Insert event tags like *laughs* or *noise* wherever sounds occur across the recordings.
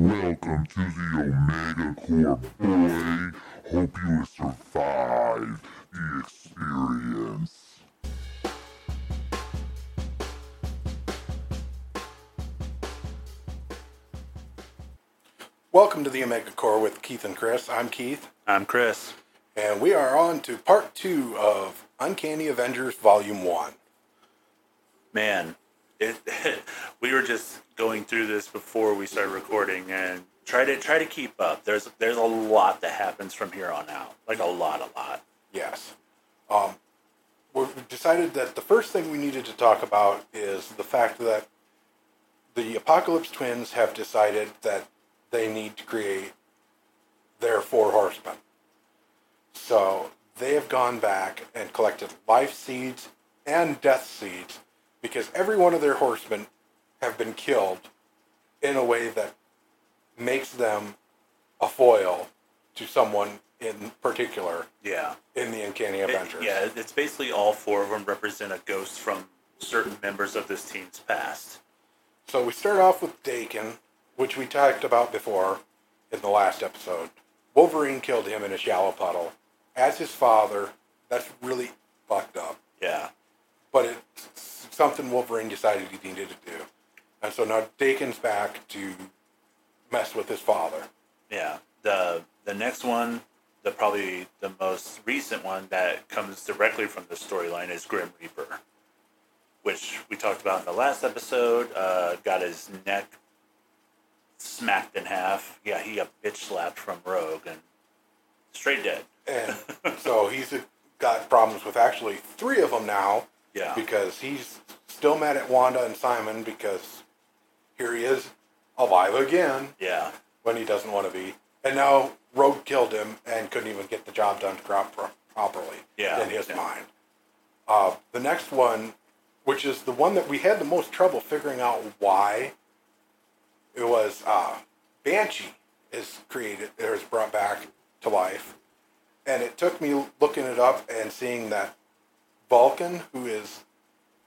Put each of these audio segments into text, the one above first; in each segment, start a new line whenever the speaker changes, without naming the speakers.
Welcome to the Omega Core, boy. Hope you survive the experience.
Welcome to the Omega Core with Keith and Chris. I'm Keith,
I'm Chris.
and we are on to part two of Uncanny Avengers Volume 1.
Man, it *laughs* we were just going through this before we started recording and try to try to keep up. There's there's a lot that happens from here on out. Like a lot, a lot.
Yes. Um, we decided that the first thing we needed to talk about is the fact that the Apocalypse Twins have decided that they need to create their four horsemen. So they have gone back and collected life seeds and death seeds because every one of their horsemen have been killed in a way that makes them a foil to someone in particular
Yeah.
in the Uncanny
It-
Avengers.
yeah, it's basically all four of them represent a ghost from certain members of this team's past.
So we start off with Daken, which we talked about before in the last episode. Wolverine killed him in a shallow puddle. As his father, that's really fucked up.
Yeah.
But it's something Wolverine decided he needed to do. And so now Daken's back to mess with his father.
Yeah. The the next one, the probably the most recent one that comes directly from the storyline is Grim Reaper, which we talked about in the last episode. Uh, got his neck smacked in half. Yeah, he got bitch slapped from Rogue and straight dead.
And *laughs* so he's got problems with actually three of them now.
Yeah.
because he's still mad at Wanda and Simon because here he is alive again
Yeah.
when he doesn't want to be. And now Rogue killed him and couldn't even get the job done pro- pro- properly
Yeah,
in his
yeah.
mind. Uh, the next one, which is the one that we had the most trouble figuring out why, it was uh, Banshee is created, or is brought back to life. And it took me looking it up and seeing that Vulcan, who is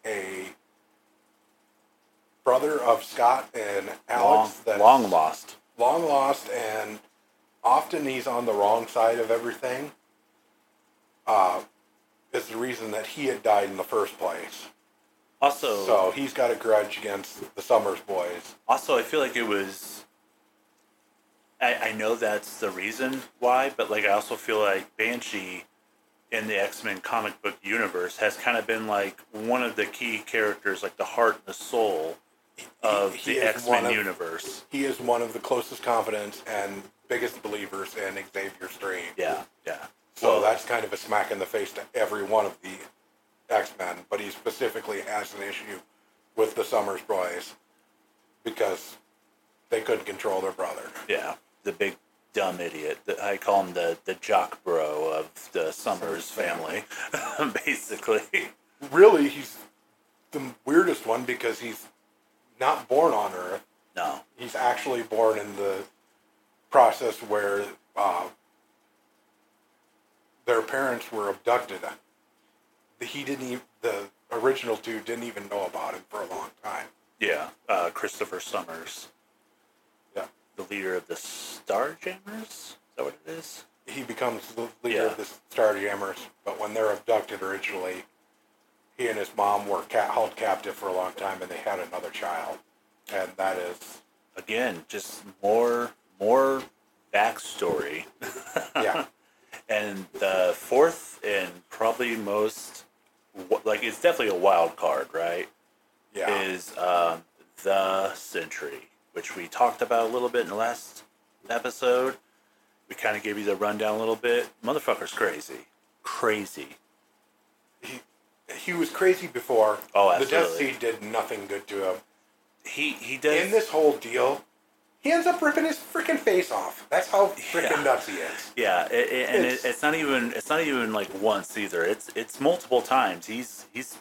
a brother of Scott and
Long,
Alex, that's
long lost.
long lost, and often he's on the wrong side of everything. Uh, is the reason that he had died in the first place.
Also,
So he's got a grudge against the Summers boys.
Also, I feel like it was. I, I know that's the reason why, but like I also feel like Banshee in the X Men comic book universe has kind of been like one of the key characters, like the heart and the soul of
he
the X Men universe.
He is one of the closest confidants and biggest believers in Xavier Strange.
Yeah, yeah.
So
Well,
that's kind of a smack in the face to every one of the X Men, but he specifically has an issue with the Summers boys because they couldn't control their brother.
yeah, the big dumb idiot. I call him the the jock bro of the Summers family, *laughs* basically.
Really, he's the weirdest one because he's not born on Earth.
No,
He's actually born in the process where uh, their parents were abducted. He didn't even, the original two didn't even know about him for a long time.
yeah, uh, Christopher Summers.
Yeah.
the leader of the Starjammers. Is that what it is?
he becomes the leader
Yeah.
of the Starjammers. But when they're abducted originally, he and his mom were ca- held captive for a long time, and they had another child, and that is
Again, just more more backstory. *laughs*
yeah,
and the fourth and probably most like it's definitely a wild card, right?
yeah,
Is um, the Sentry, which we talked about a little bit in the last episode. We kind of gave you the rundown a little bit. Motherfucker's crazy, crazy.
he he was crazy before.
Oh, absolutely.
the Death. Seed did nothing good to him.
He he does
In this whole deal, he ends up ripping his freaking face off. That's how freaking
Yeah.
nuts he is.
Yeah, it, it, and
It's-
it, it's not even it's not even like once either. It's it's multiple times. He's he's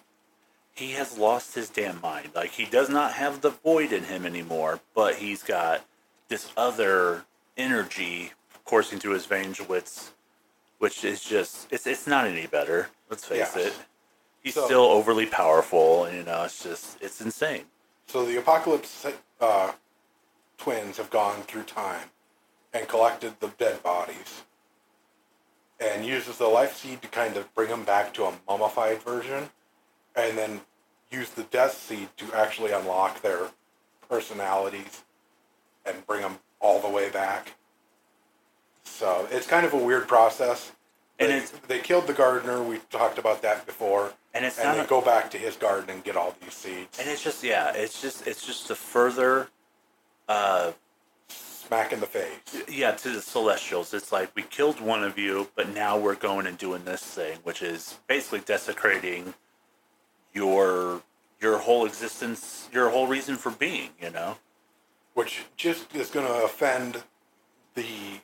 he has lost his damn mind. Like he does not have the void in him anymore, but he's got this other energy coursing through his veins, which which is just it's it's not any better. Let's face
Yes.
it. He's
So-
still overly powerful, and you know it's just it's insane.
So the Apocalypse uh, twins have gone through time and collected the dead bodies and uses the life seed to kind of bring them back to a mummified version and then use the death seed to actually unlock their personalities and bring them all the way back. So it's kind of a weird process.
And
They-
it's-
they killed the gardener. We talked about that before.
And it's
and
not a-
go back to his garden and get all these seeds.
And it's just yeah, it's just it's just to further uh
Smack in the face.
yeah, to the celestials. It's like we killed one of you, but now we're going and doing this thing, which is basically desecrating your your whole existence, your whole reason for being, you know?
which just is going to offend the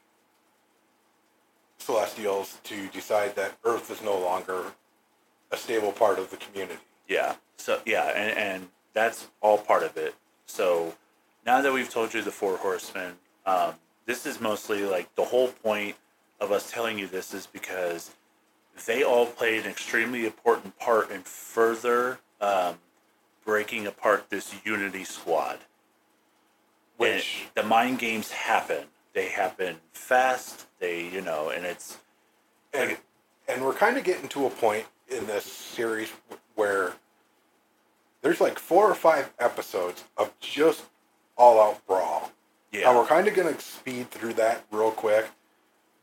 Celestials to decide that Earth is no longer a stable part of the community.
Yeah. So yeah, and, and that's all part of it. So now that we've told you the four horsemen, um, this is mostly like the whole point of us telling you this is because they all played an extremely important part in further um, breaking apart this unity squad.
Which
And the mind games happen. They happen fast. They, you know, and it's
and, and we're kind of getting to a point in this series where there's like four or five episodes of just all out brawl.
yeah,
And we're kind of going to speed through that real quick.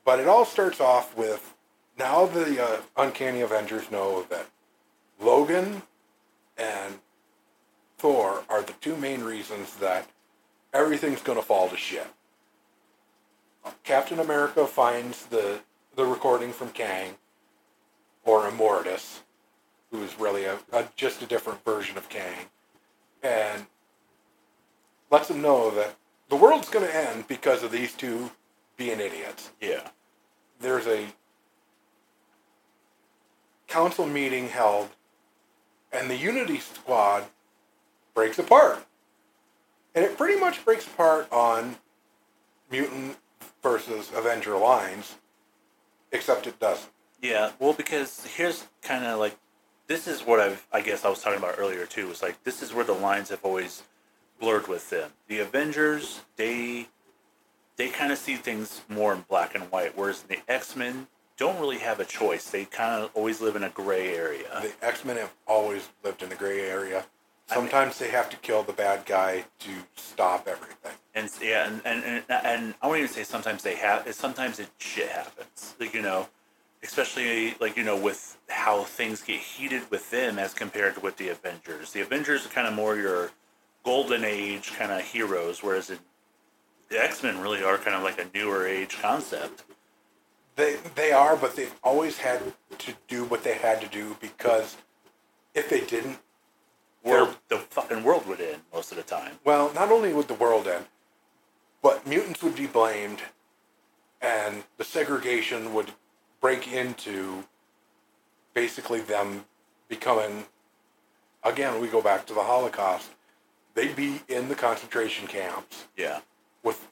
But it all starts off with now the uh, Uncanny Avengers know that Logan and Thor are the two main reasons that everything's going to fall to shit. Captain America finds the the recording from Kang or Immortus, who is really a, a just a different version of Kang, and lets him know that the world's going to end because of these two being idiots.
yeah,
There's a council meeting held, and the Unity Squad breaks apart. And it pretty much breaks apart on mutant versus Avenger lines, except it doesn't.
Yeah, well, because here's kind of like this is what I've I guess I was talking about earlier too. Was like this is where the lines have always blurred with them. The Avengers, they they kind of see things more in black and white, whereas the X Men don't really have a choice. They kind of always live in a gray area.
The X Men have always lived in the gray area.
I mean-
Sometimes they have to kill the bad guy to stop everything.
and yeah, and and, and and I won't even say sometimes they have. Sometimes it shit happens. Like you know, especially like you know with how things get heated with them as compared to with the Avengers. The Avengers are kind of more your golden age kind of heroes, whereas in, the X Men really are kind of like a newer age concept.
They they are, but they've always had to do what they had to do because if they didn't,
World, the fucking world would end most of the time.
well, not only would the world end, but mutants would be blamed, and the segregation would break into basically them becoming. Again, we go back to the Holocaust. They'd be in the concentration camps
Yeah,
with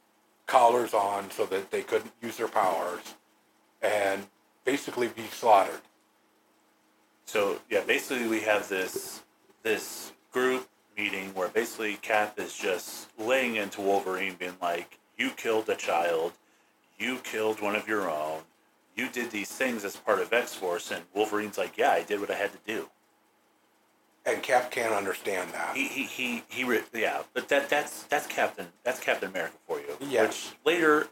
collars on so that they couldn't use their powers and basically be slaughtered.
So yeah, basically we have this this group meeting where basically Cap is just laying into Wolverine, being like, "You killed a child, you killed one of your own, you did these things as part of X Force," and Wolverine's like, "Yeah, I did what I had to do."
And Cap can't understand that.
He he he, he re- yeah, but that that's that's Captain that's Captain America for you.
Yes.
Which later,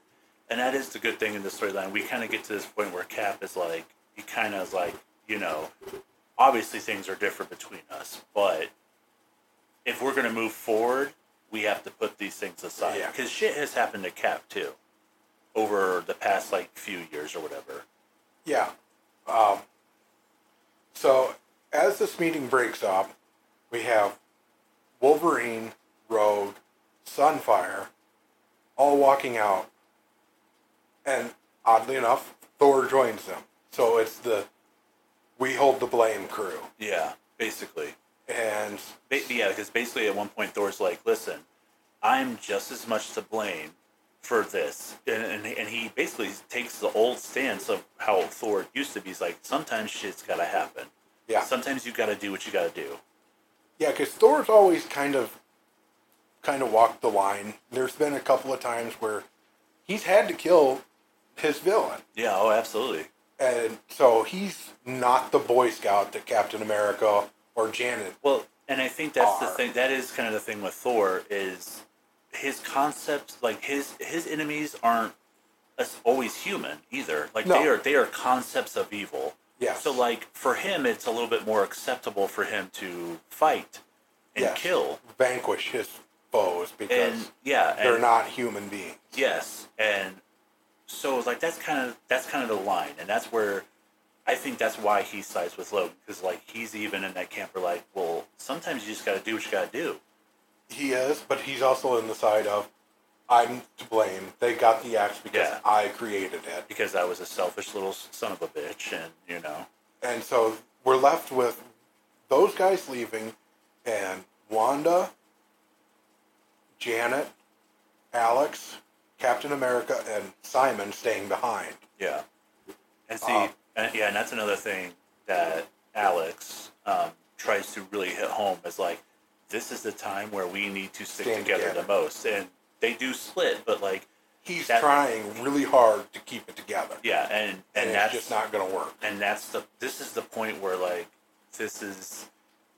and that is the good thing in the storyline. We kind of get to this point where Cap is like, he kind of is like, you know, obviously things are different between us, but if we're gonna move forward, we have to put these things aside
Yeah.
because shit has happened to Cap too, over the past like few years or whatever.
Yeah. Um, so as this meeting breaks up, we have Wolverine, Rogue, Sunfire, all walking out, and oddly enough, Thor joins them. So it's the we hold the blame crew,
Yeah, basically.
and
Ba- yeah, because basically at one point Thor's like, "Listen, I'm just as much to blame for this," and, and and he basically takes the old stance of how Thor used to be. He's like, "Sometimes shit's gotta happen.
yeah,
Sometimes you gotta do what you gotta do."
yeah, because Thor's always kind of kind of walked the line. There's been a couple of times where he's had to kill his villain.
Yeah. Oh, absolutely.
And so he's not the Boy Scout that Captain America or Janet.
Well, and I think that's the thing. That is kind of the thing with Thor is his concepts. Like his his enemies aren't as always human either. Like
No.
they are they are concepts of evil.
Yeah.
So like for him, it's a little bit more acceptable for him to fight and
Yes.
kill.
vanquish his foes because
And yeah,
they're
and-
not human beings.
Yes, and so like that's kind of that's kind of the line, and that's where I think that's why he sides with Logan because like he's even in that camp where like, well, sometimes you just got to do what you got to do.
He is, but he's also in the side of I'm to blame. They got the axe because
Yeah.
I created it.
because I was a selfish little son of a bitch, and you know,
And so we're left with those guys leaving and Wanda, Janet, Alex, Captain America, and Simon staying behind.
yeah. And see,
Um,
and, yeah, and that's another thing that Alex um, tries to really hit home is like, this is the time where we need to stick
Stand
together,
together.
the most, and they do split, but like,
He's
That-
trying really hard to keep it together.
yeah, and
And,
and,
it's
that's
just not going to work.
and that's the this is the point where like this is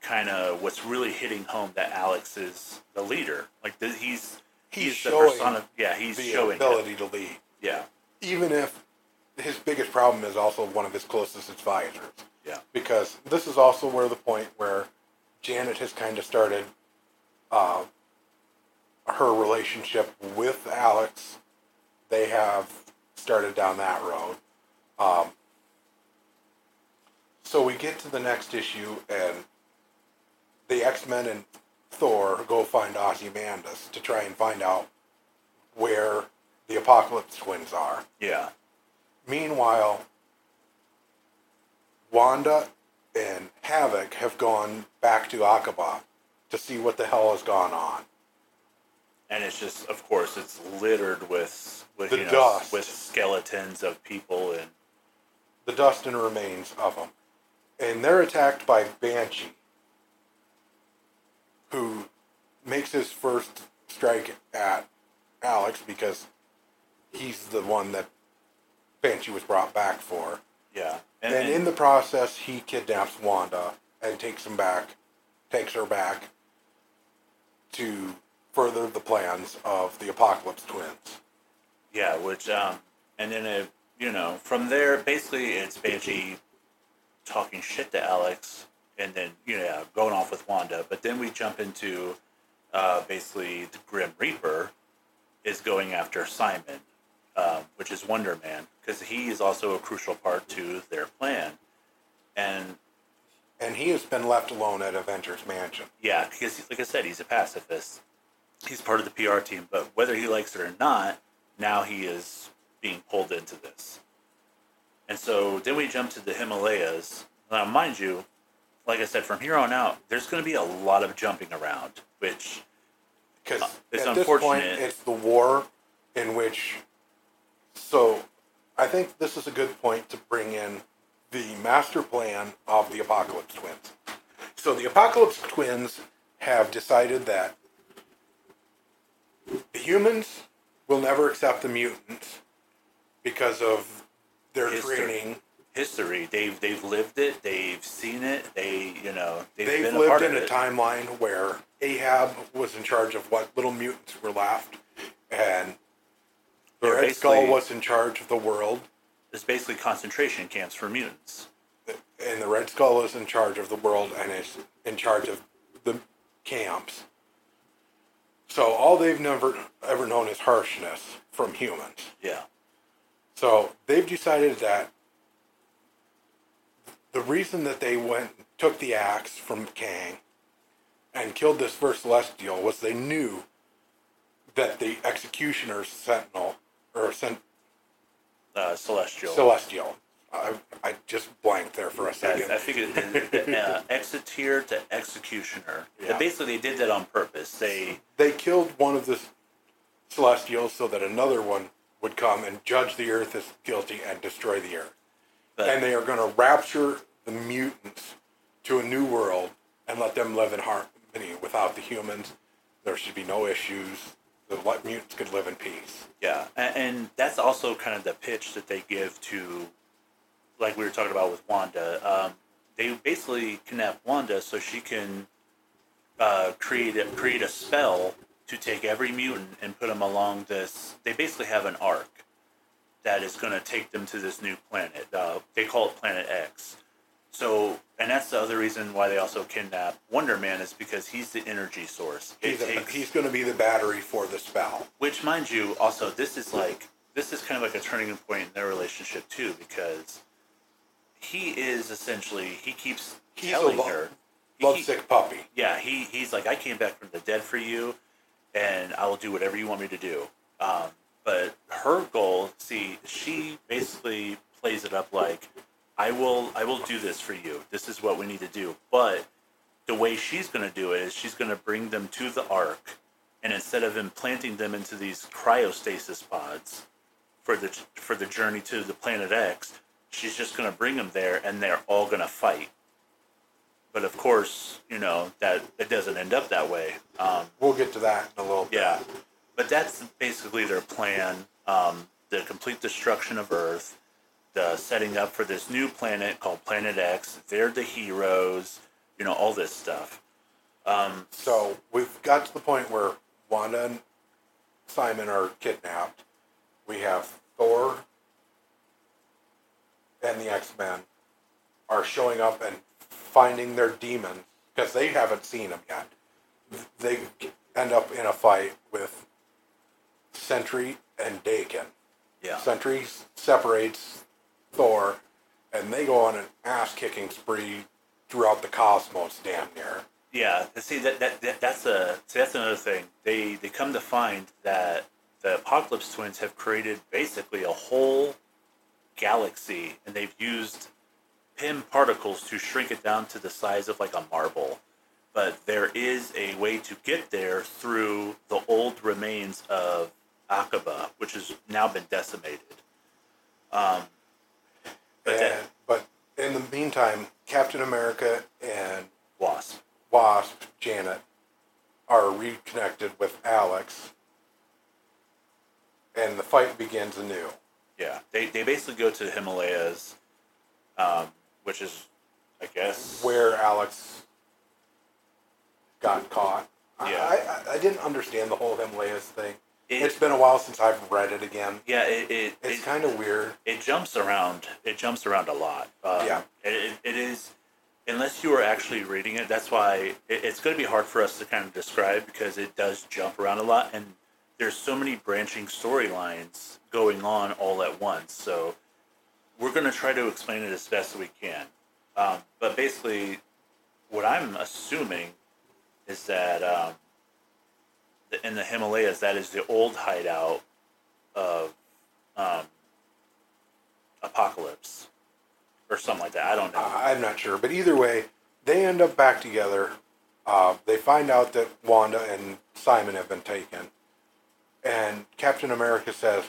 kind of what's really hitting home that Alex is the leader. Like th- he's
He's
he's, the persona. Yeah, he's showing it.
ability to lead.
Yeah,
even if his biggest problem is also one of his closest advisors.
yeah,
Because this is also where the point where Janet has kind of started uh, her relationship with Alex. They have started down that road. Um, so we get to the next issue, and the X Men and Thor go find Ozymandias to try and find out where the Apocalypse twins are.
yeah,
Meanwhile, Wanda and Havoc have gone back to Akkaba to see what the hell has gone on.
and it's just of course it's littered with with
The
you know
dust.
with skeletons of people and
The dust and remains of them. And they're attacked by Banshee, who makes his first strike at Alex because he's the one that Banshee was brought back for.
yeah,
And, in the process, he kidnaps Wanda and takes him back, takes her back to further the plans of the Apocalypse Twins.
Yeah, which um, and then it, you know, from there, basically it's Banshee talking shit to Alex, and then you know going off with Wanda. But then we jump into uh, basically the Grim Reaper is going after Simon, um, which is Wonder Man, because he is also a crucial part to their plan. And
And he has been left alone at Avengers Mansion.
yeah, because like I said, he's a pacifist. He's part of the PR team, but whether he likes it or not, now he is being pulled into this. And so then we jump to the Himalayas. Now, mind you, like I said, from here on out, there's going to be a lot of jumping around, which
Because
Uh,
at this point,
unfortunate.
it's the war in which. So, I think this is a good point to bring in the master plan of the Apocalypse Twins. So, the Apocalypse Twins have decided that the humans will never accept the mutants because of their
History.
training.
history they've they've lived it, they've seen it, they you know they've,
They've
been a
lived
part
in
of
a
it.
timeline where Ahab was in charge of what little mutants were left, and
They're
Red Skull was in charge of the world,
It's basically concentration camps for mutants.
and the Red Skull is in charge of the world and is in charge of the camps. So all they've never ever known is harshness from humans.
Yeah,
So they've decided that the reason that they went took the axe from Kang and killed this first celestial was they knew that the executioner's sentinel or sent
uh, celestial.
celestial. I, I just blanked there for a second.
I it, it, uh, *laughs* exeteer to executioner.
Yeah.
Basically, they did that on purpose. They
they killed one of the celestials so that another one would come and judge the earth as guilty and destroy the earth.
but,
and they are going to rapture the mutants to a new world and let them live in harmony without the humans. There should be no issues. The mutants could live in peace.
Yeah, and, and that's also kind of the pitch that they give to, like we were talking about with Wanda. Um, they basically kidnap Wanda so she can uh, create a, create a spell to take every mutant and put them along this. They basically have an arc that is going to take them to this new planet. Uh, they call it Planet X. So, and that's the other reason why they also kidnap Wonder Man is because he's the energy source. It
He's, a, he's going to be the battery for the spell.
which, mind you, also this is like this is kind of like a turning point in their relationship too, because he is essentially he keeps
He's
telling her, he-
Lovesick puppy.
yeah, he he's like, I came back from the dead for you, and I will do whatever you want me to do. Um, but her goal, see, she basically plays it up like, I will, I will do this for you. This is what we need to do. But the way she's going to do it is she's going to bring them to the ark, and instead of implanting them into these cryostasis pods for the for the journey to the planet X, she's just going to bring them there, and they're all going to fight. But of course, you know that it doesn't end up that way. Um,
We'll get to that in a little bit.
yeah, but that's basically their plan: um, the complete destruction of Earth, the setting up for this new planet called Planet X. They're the heroes, you know, all this stuff. Um,
So we've got to the point where Wanda and Simon are kidnapped. We have Thor and the X Men are showing up and finding their demons because they haven't seen them yet. They end up in a fight with Sentry and Daken.
yeah,
Sentry separates Thor, and they go on an ass kicking spree throughout the cosmos, damn near.
yeah. See that, that, that that's a see, that's another thing. They they come to find that the Apocalypse Twins have created basically a whole galaxy, and they've used Pym particles to shrink it down to the size of like a marble. But there is a way to get there through the old remains of Akkaba, which has now been decimated. Um, but
and, but in the meantime, Captain America and
wasp.
Wasp, Janet, are reconnected with Alex, and the fight begins anew.
Yeah, they they basically go to the Himalayas, um, which is, I guess,
Where Alex got caught.
Yeah.
I, I, I didn't understand the whole Himalayas thing.
It-
it's been a while since I've read it again.
yeah, it it,
It's
it,
kind of weird.
it jumps around. It jumps around a lot. Um,
Yeah.
It, it, is, unless you are actually reading it. That's why it, it's going to be hard for us to kind of describe because it does jump around a lot, and there's so many branching storylines going on all at once. So we're going to try to explain it as best we can. Um, but basically, what I'm assuming is that um, in the Himalayas, that is the old hideout of um, Apocalypse or something like that. I don't know.
I- I'm not sure, but either way, they end up back together. Uh, they find out that Wanda and Simon have been taken, and Captain America says,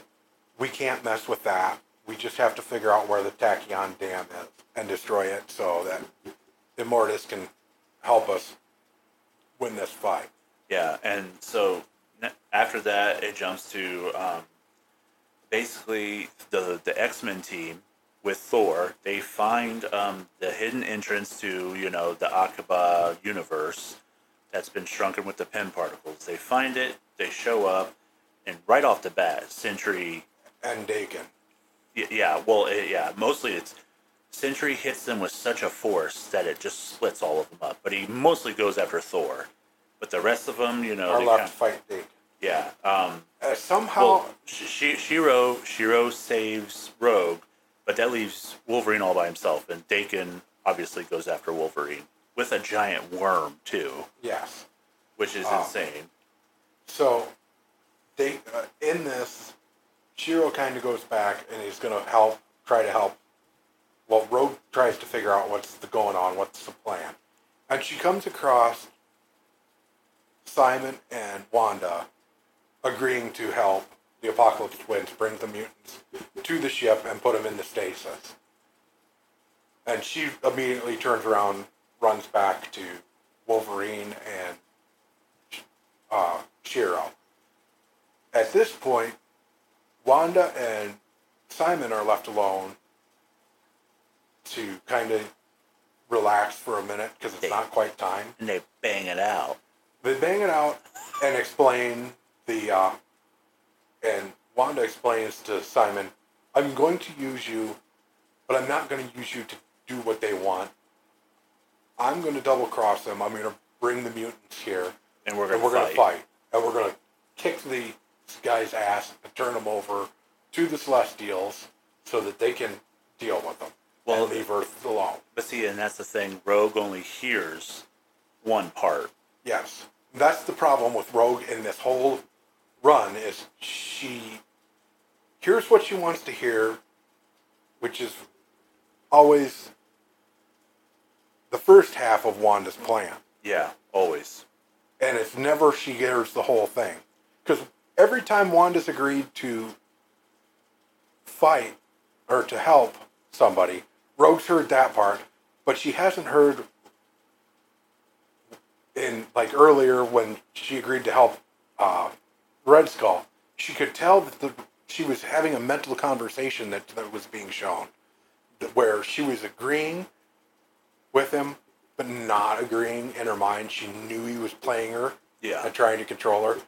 "We can't mess with that. We just have to figure out where the Tachyon Dam is and destroy it, so that Immortus can help us win this fight."
Yeah, and so after that, it jumps to um, basically the the X Men team with Thor. They find um, the hidden entrance to you know the Akkaba universe that's been shrunken with the Pym particles. They find it. They show up, and right off the bat, Sentry.
And Daken.
y- Yeah, well, it, yeah, mostly it's Sentry hits them with such a force that it just splits all of them up. But he mostly goes after Thor. But the rest of them, you know,
are
kind
to fight Daken.
yeah. Um,
Uh, somehow,
well, Sh- Shiro Shiro saves Rogue, but that leaves Wolverine all by himself, and Daken obviously goes after Wolverine with a giant worm too,
yes.
which is
Oh.
insane.
So, they uh, in this, Shiro kind of goes back and he's going to help, try to help. Well, Rogue tries to figure out what's the going on, what's the plan, and she comes across Simon and Wanda agreeing to help the Apocalypse Twins bring the mutants to the ship and put them in the stasis. And she immediately turns around, runs back to Wolverine and uh, Shiro. At this point, Wanda and Simon are left alone to kind of relax for a minute because it's
They-
not quite time.
And they bang it out.
They bang it out and explain the, uh, and Wanda explains to Simon, I'm going to use you, but I'm not going to use you to do what they want. I'm going to double cross them. I'm going to bring the mutants here,
And we're gonna fight.
fight. And we're going to kick the guy's ass and turn them over to the Celestials so that they can deal with them
Well,
and leave Earth alone.
But see, and that's the thing. Rogue only hears one part.
Yes, that's the problem with Rogue in this whole run is she hears what she wants to hear, which is always the first half of Wanda's plan,
Yeah, always.
and it's never she hears the whole thing. Because every time Wanda's agreed to fight or to help somebody, Rogue's heard that part, but she hasn't heard in like earlier when she agreed to help uh, Red Skull, she could tell that the, she was having a mental conversation that, that was being shown, that- where she was agreeing with him, but not agreeing in her mind. She knew he was playing her
Yeah.
and trying to control her,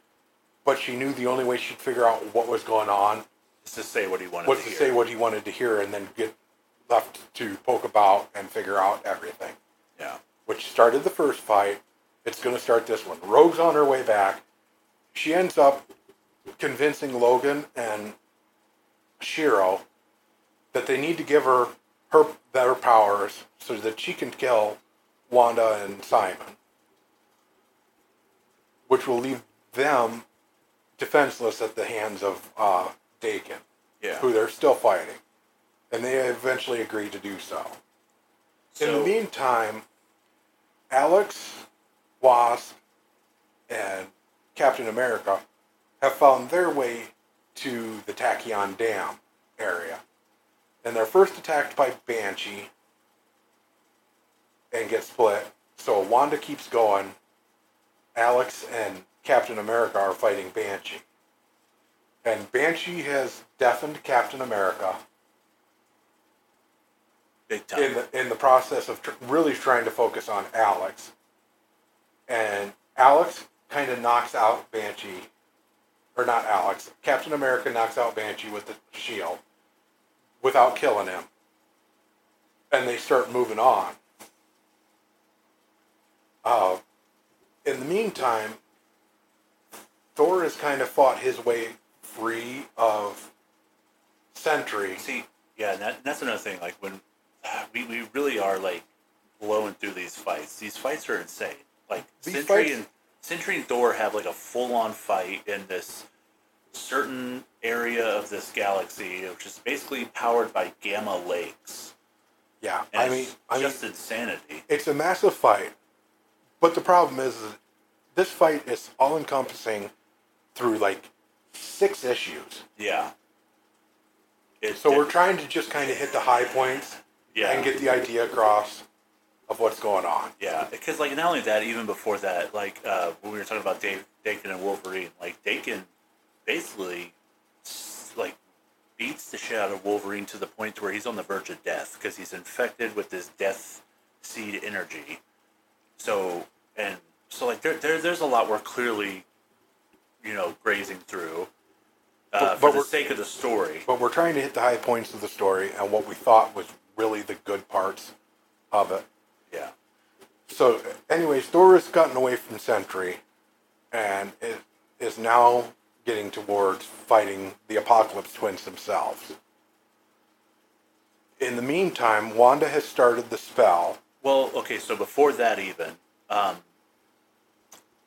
but she knew the only way she'd figure out what was going on
Just to say what he wanted
was
to
to say what he wanted to hear and then get left to poke about and figure out everything
yeah.
which started the first fight. It's going to start this one. Rogue's on her way back. She ends up convincing Logan and Shiro that they need to give her her better powers so that she can kill Wanda and Simon, which will leave them defenseless at the hands of uh, Daken,
Yeah.
who they're still fighting, and they eventually agree to do so. In the meantime, Alex, Wasp, and Captain America have found their way to the Tachyon Dam area. And they're first attacked by Banshee and get split. So Wanda keeps going. Alex and Captain America are fighting Banshee. And Banshee has deafened Captain America
big time.
in the in the process of tr- really trying to focus on Alex, and Alex kind of knocks out Banshee, or not Alex. Captain America knocks out Banshee with the shield, without killing him, and they start moving on. Uh, in the meantime, Thor has kind of fought his way free of Sentry.
See, yeah, and that, that's another thing. Like when we, we really are like blowing through these fights. These fights are insane. Like Sentry and Sentry and Thor have like a full on fight in this certain area of this galaxy, which is basically powered by gamma lakes.
Yeah,
And
I mean, I mean,
just insanity.
it's a massive fight, but the problem is, is this fight is all encompassing through like six issues.
Yeah. It's
So we're trying to just kind of hit the high points
yeah.
and get the idea across of what's going on.
Yeah, because like not only that, even before that, like uh, when we were talking about Dave, Daken and Wolverine, like Daken basically like beats the shit out of Wolverine to the point where he's on the verge of death because he's infected with this death seed energy. So and so like there, there there's a lot we're clearly, you know, grazing through. Uh,
But-
for the sake of the story,
But we're trying to hit the high points of the story and what we thought was really the good parts of it.
Yeah,
So, anyways, Thor has gotten away from Sentry and is, is now getting towards fighting the Apocalypse Twins themselves. In the meantime, Wanda has started the spell.
Well, okay, so before that, even um,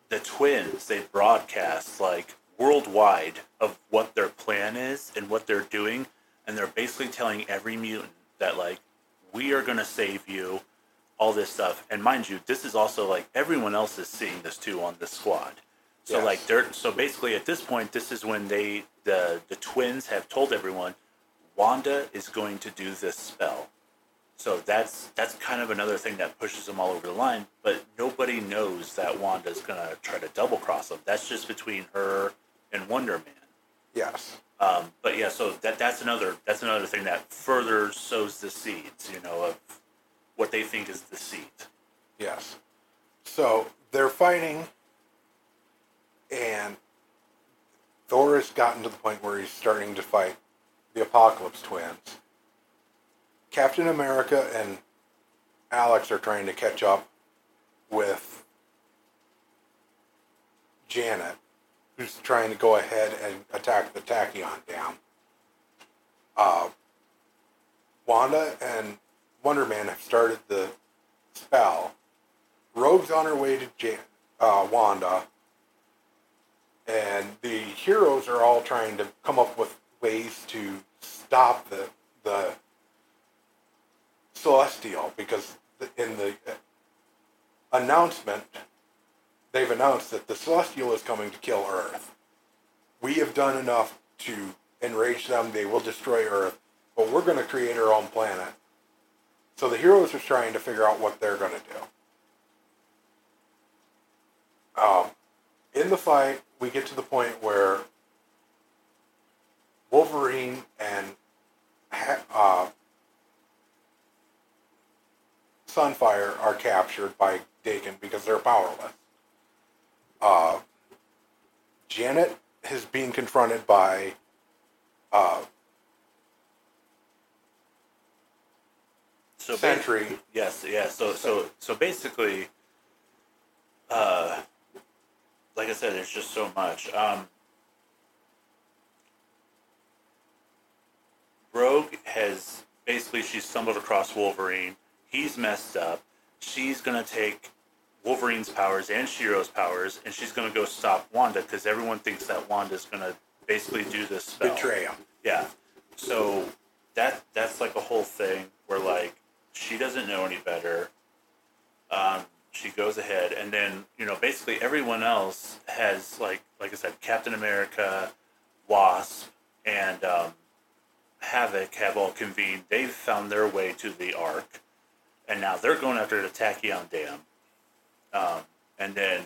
the twins they broadcast like worldwide of what their plan is and what they're doing, and they're basically telling every mutant that like we are gonna save you, all this stuff. And mind you, this is also like everyone else is seeing this too on the squad. So
Yes.
like they're so basically at this point, this is when they the the twins have told everyone Wanda is going to do this spell. So that's that's kind of another thing that pushes them all over the line. But nobody knows that Wanda's gonna try to double cross them. That's just between her and Wonder Man.
Yes.
Um, but yeah, so that that's another that's another thing that further sows the seeds, you know, of what they think is deceit.
Yes. So they're fighting, and Thor has gotten to the point where he's starting to fight the Apocalypse twins. Captain America and Alex are trying to catch up with Janet, who's trying to go ahead and attack the Tachyon Dam. Uh, Wanda and Wonder Man have started the spell. Rogue's on her way to Jan- uh, Wanda, and the heroes are all trying to come up with ways to stop the the Celestial because in the uh, announcement they've announced that the Celestial is coming to kill Earth. We have done enough to enrage them; they will destroy Earth, but we're going to create our own planet. So the heroes are trying to figure out what they're going to do. Um, in the fight, we get to the point where Wolverine and uh, Sunfire are captured by Dagon because they're powerless. Uh, Janet is being confronted by uh,
So ba-
Sentry.
Yes, yeah. So so so basically, uh, like I said, there's just so much. Um, Rogue has basically she's stumbled across Wolverine. He's messed up. She's gonna take Wolverine's powers and Shiro's powers, and she's gonna go stop Wanda because everyone thinks that Wanda's gonna basically do this spell.
Betray him.
Yeah. So that that's like a whole thing where like she doesn't know any better. Um, she goes ahead, and then you know basically everyone else has like like I said, Captain America, Wasp, and um, Havoc have all convened. They've found their way to the Ark, and now they're going after the Tachyon Dam. Um, and then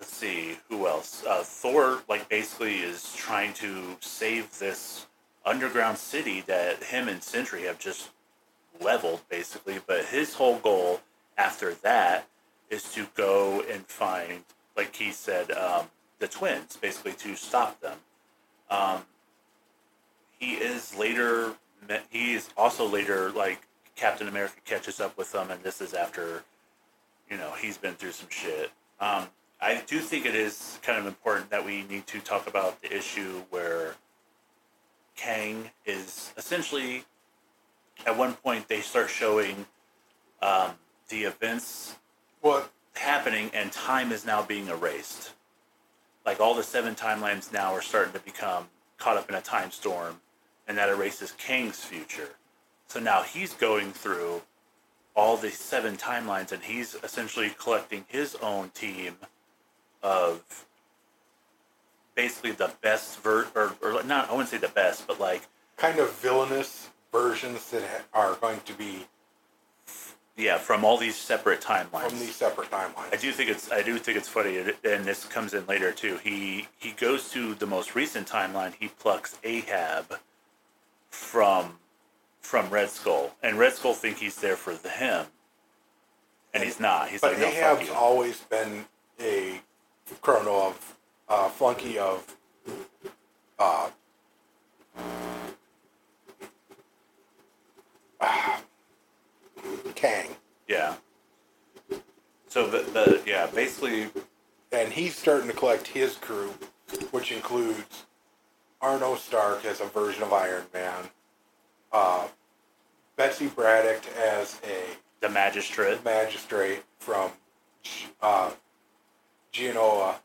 let's see who else. Uh, Thor, like, basically is trying to save this underground city that him and Sentry have just leveled, basically. But his whole goal after that is to go and find, like he said, um, the twins, basically to stop them. Um, he is later. He is also later like Captain America catches up with them, and this is after, you know, he's been through some shit. Um, I do think it is kind of important that we need to talk about the issue where Kang is essentially, at one point, they start showing um, the events
What?
happening and time is now being erased. Like all the seven timelines now are starting to become caught up in a time storm, and that erases Kang's future. So now he's going through all the seven timelines and he's essentially collecting his own team of basically the best ver or, or not I wouldn't say the best, but like
kind of villainous versions that ha- are going to be
yeah, from all these separate timelines.
from these separate timelines.
I do think it's I do think it's funny, and this comes in later too. He he goes to the most recent timeline. He plucks Ahab from from Red Skull, and Red Skull think he's there for the him, and he's not. He's
but
like, no,
Ahab's always been a chrono of uh, flunky of uh, Kang,
yeah. So the, the yeah basically
and he's starting to collect his crew, which includes Arno Stark as a version of Iron Man, uh, Betsy Braddock as a
the magistrate.
magistrate from uh, Genoa,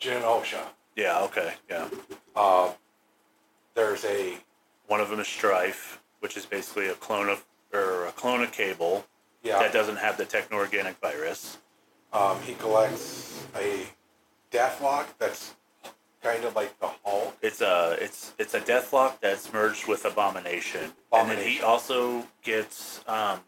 Genosha.
Yeah. Okay. Yeah.
Uh, there's a
One of them is Strife, which is basically a clone of or a clone of Cable
yeah.
that doesn't have the techno organic virus.
Um, he collects a Deathlok that's kind of like the Hulk.
It's a it's it's a Deathlok that's merged with Abomination, and then he also gets um,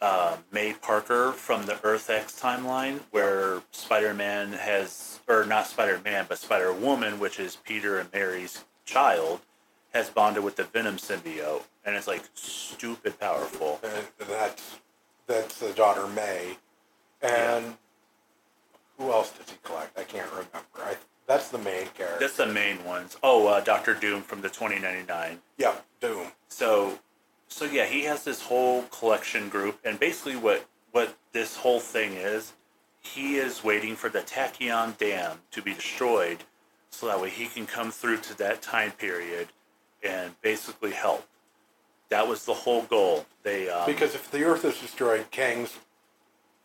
uh, May Parker from the Earth X timeline, where Spider Man has, or not Spider Man, but Spider Woman, which is Peter and Mary's child, has bonded with the Venom symbiote, and it's like stupid powerful.
And that's that's the daughter May, and who else does he collect? I can't remember. I, that's the main character.
That's the main ones. Oh, uh, Doctor Doom from the twenty ninety nine.
yeah, Doom.
So, so yeah, he has this whole collection group, and basically what what this whole thing is, he is waiting for the Tachyon Dam to be destroyed, so that way he can come through to that time period, and basically help. That was the whole goal. They um,
Because if the Earth is destroyed, Kang's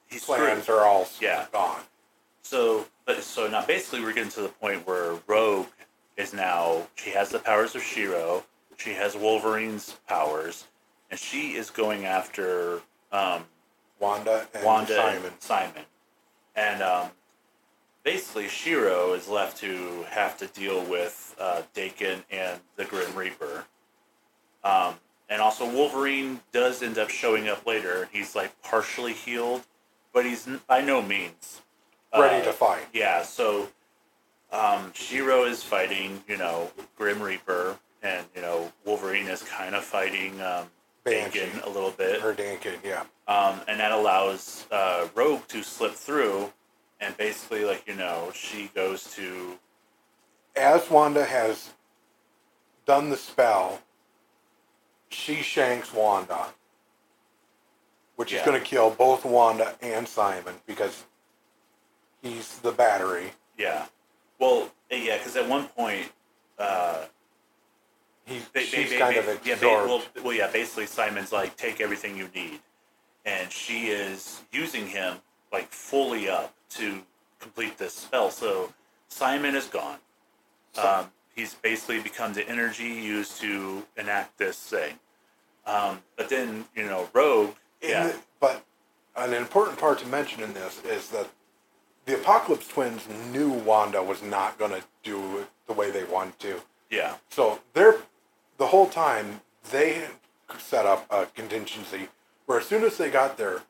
he's
plans
screwed.
are all
Yeah.
gone.
So, but so now basically we're getting to the point where Rogue is now she has the powers of Shiro, she has Wolverine's powers, and she is going after um,
Wanda and
Wanda
Simon.
and Simon, and um, basically Shiro is left to have to deal with uh, Daken and the Grim Reaper. Um, and also Wolverine does end up showing up later. He's like partially healed, but he's by no means
ready
uh,
to fight.
yeah, so um, Shiro is fighting, you know, Grim Reaper, and you know Wolverine is kind of fighting um. Daken a little bit,
Her Dankin, yeah.
um, and that allows uh, Rogue to slip through, and basically, like you know, she goes to
As Wanda has done the spell, she shanks Wanda, which is going to kill both Wanda and Simon because he's the battery.
yeah, well, yeah, because at one point. Uh,
He,
ba-
she's
ba-
kind
ba-
of
yeah,
absorbed.
ba- well, well, yeah. Basically, Simon's like, take everything you need, and she is using him like fully up to complete this spell. So Simon is gone. Um, he's basically become the energy used to enact this thing. Um, but then you know, Rogue. Yeah,
the- but an important part to mention in this is that the Apocalypse Twins knew Wanda was not going to do it the way they wanted to.
yeah,
So they're the whole time they set up a contingency where as soon as they got there,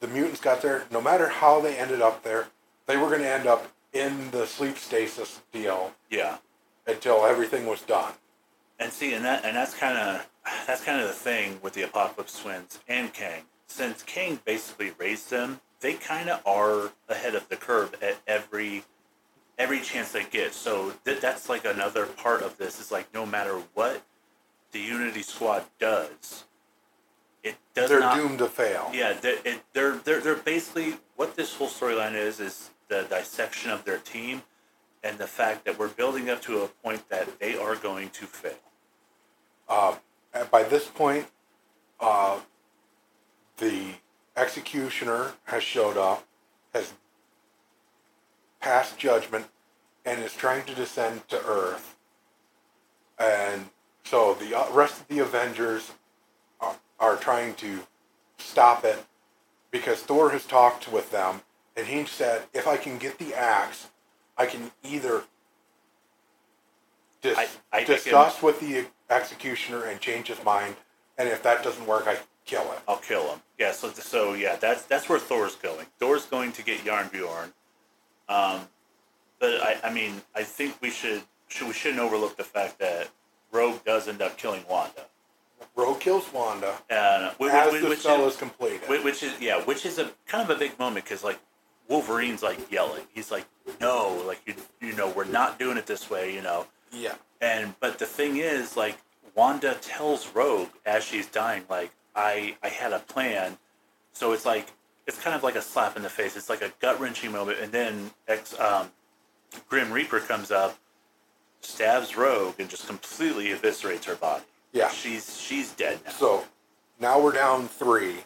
the mutants got there. No matter how they ended up there, they were going to end up in the sleep stasis deal
yeah.
Until everything was done.
And see, and that and that's kind of that's kind of the thing with the Apocalypse Twins and Kang. Since Kang basically raised them, they kind of are ahead of the curve at every every chance they get. So th- that's like another part of this is like no matter what the Unity Squad does, it does
They're
not.
doomed to fail.
Yeah, they're, it, they're they're they're basically what this whole storyline is is the dissection of their team, and the fact that we're building up to a point that they are going to fail.
Uh, by this point, uh, the executioner has showed up, has passed judgment, and is trying to descend to Earth. And so the uh, rest of the Avengers are, are trying to stop it because Thor has talked with them, and he said, if I can get the axe, I can either dis-
I- I
discuss with the executioner and change his mind, and if that doesn't work, I kill him.
I'll kill him. Yeah, so so yeah, that's that's where Thor's going. Thor's going to get Jarnbjorn. Um, but I, I mean, I think we should, should we shouldn't overlook the fact that Rogue does end up killing Wanda,
Rogue kills Wanda
and which,
as
which,
the
which
spell
is,
is completed.
which, which is yeah, which is a kind of a big moment because like Wolverine's like yelling, he's like, no, like you you know, we're not doing it this way, you know.
yeah.
And but the thing is, like Wanda tells Rogue as she's dying, like I I had a plan. So it's like it's kind of like a slap in the face. It's like a gut wrenching moment, and then ex, um, Grim Reaper comes up, stabs Rogue, and just completely eviscerates her body.
Yeah.
she's she's dead now.
So now we're down three.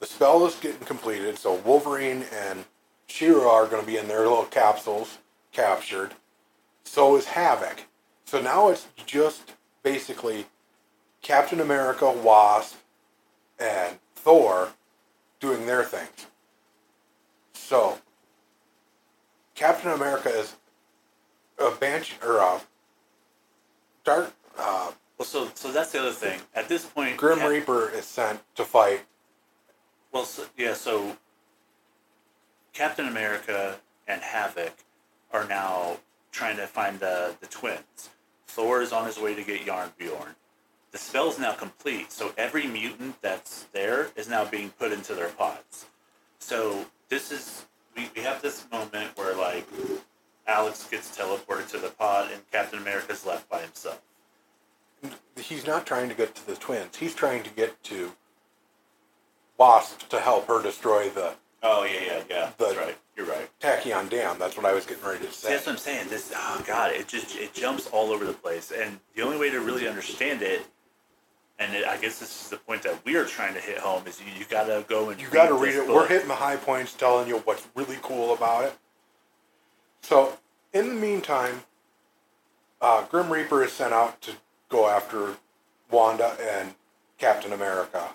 The spell is getting completed, so Wolverine and Shiro are going to be in their little capsules, captured. So is Havoc. So now it's just basically Captain America, Wasp, and Thor doing their things. So Captain America is a banshee or a dark uh,
Well, so so that's the other thing. At this point,
Grim
Cap-
Reaper is sent to fight.
Well, so, yeah. So Captain America and Havoc are now trying to find the the twins. Thor is on his way to get Jarnbjorn. The spell is now complete, so every mutant that's there is now being put into their pods. So this is we, we have this moment where like Alex gets teleported to the pod and Captain America's left by himself.
He's not trying to get to the twins. He's trying to get to Wasp to help her destroy the
Oh yeah, yeah, yeah. That's right. You're right.
Tachyon Dam. That's what I was getting ready to
See,
say.
that's what I'm saying. This, oh god, it just it jumps all over the place, and the only way to really understand it, and it, I guess this is the point that we are trying to hit home, is you, you gotta go and
You got to read it.
book.
We're hitting the high points, telling you what's really cool about it. So, in the meantime, uh, Grim Reaper is sent out to go after Wanda and Captain America,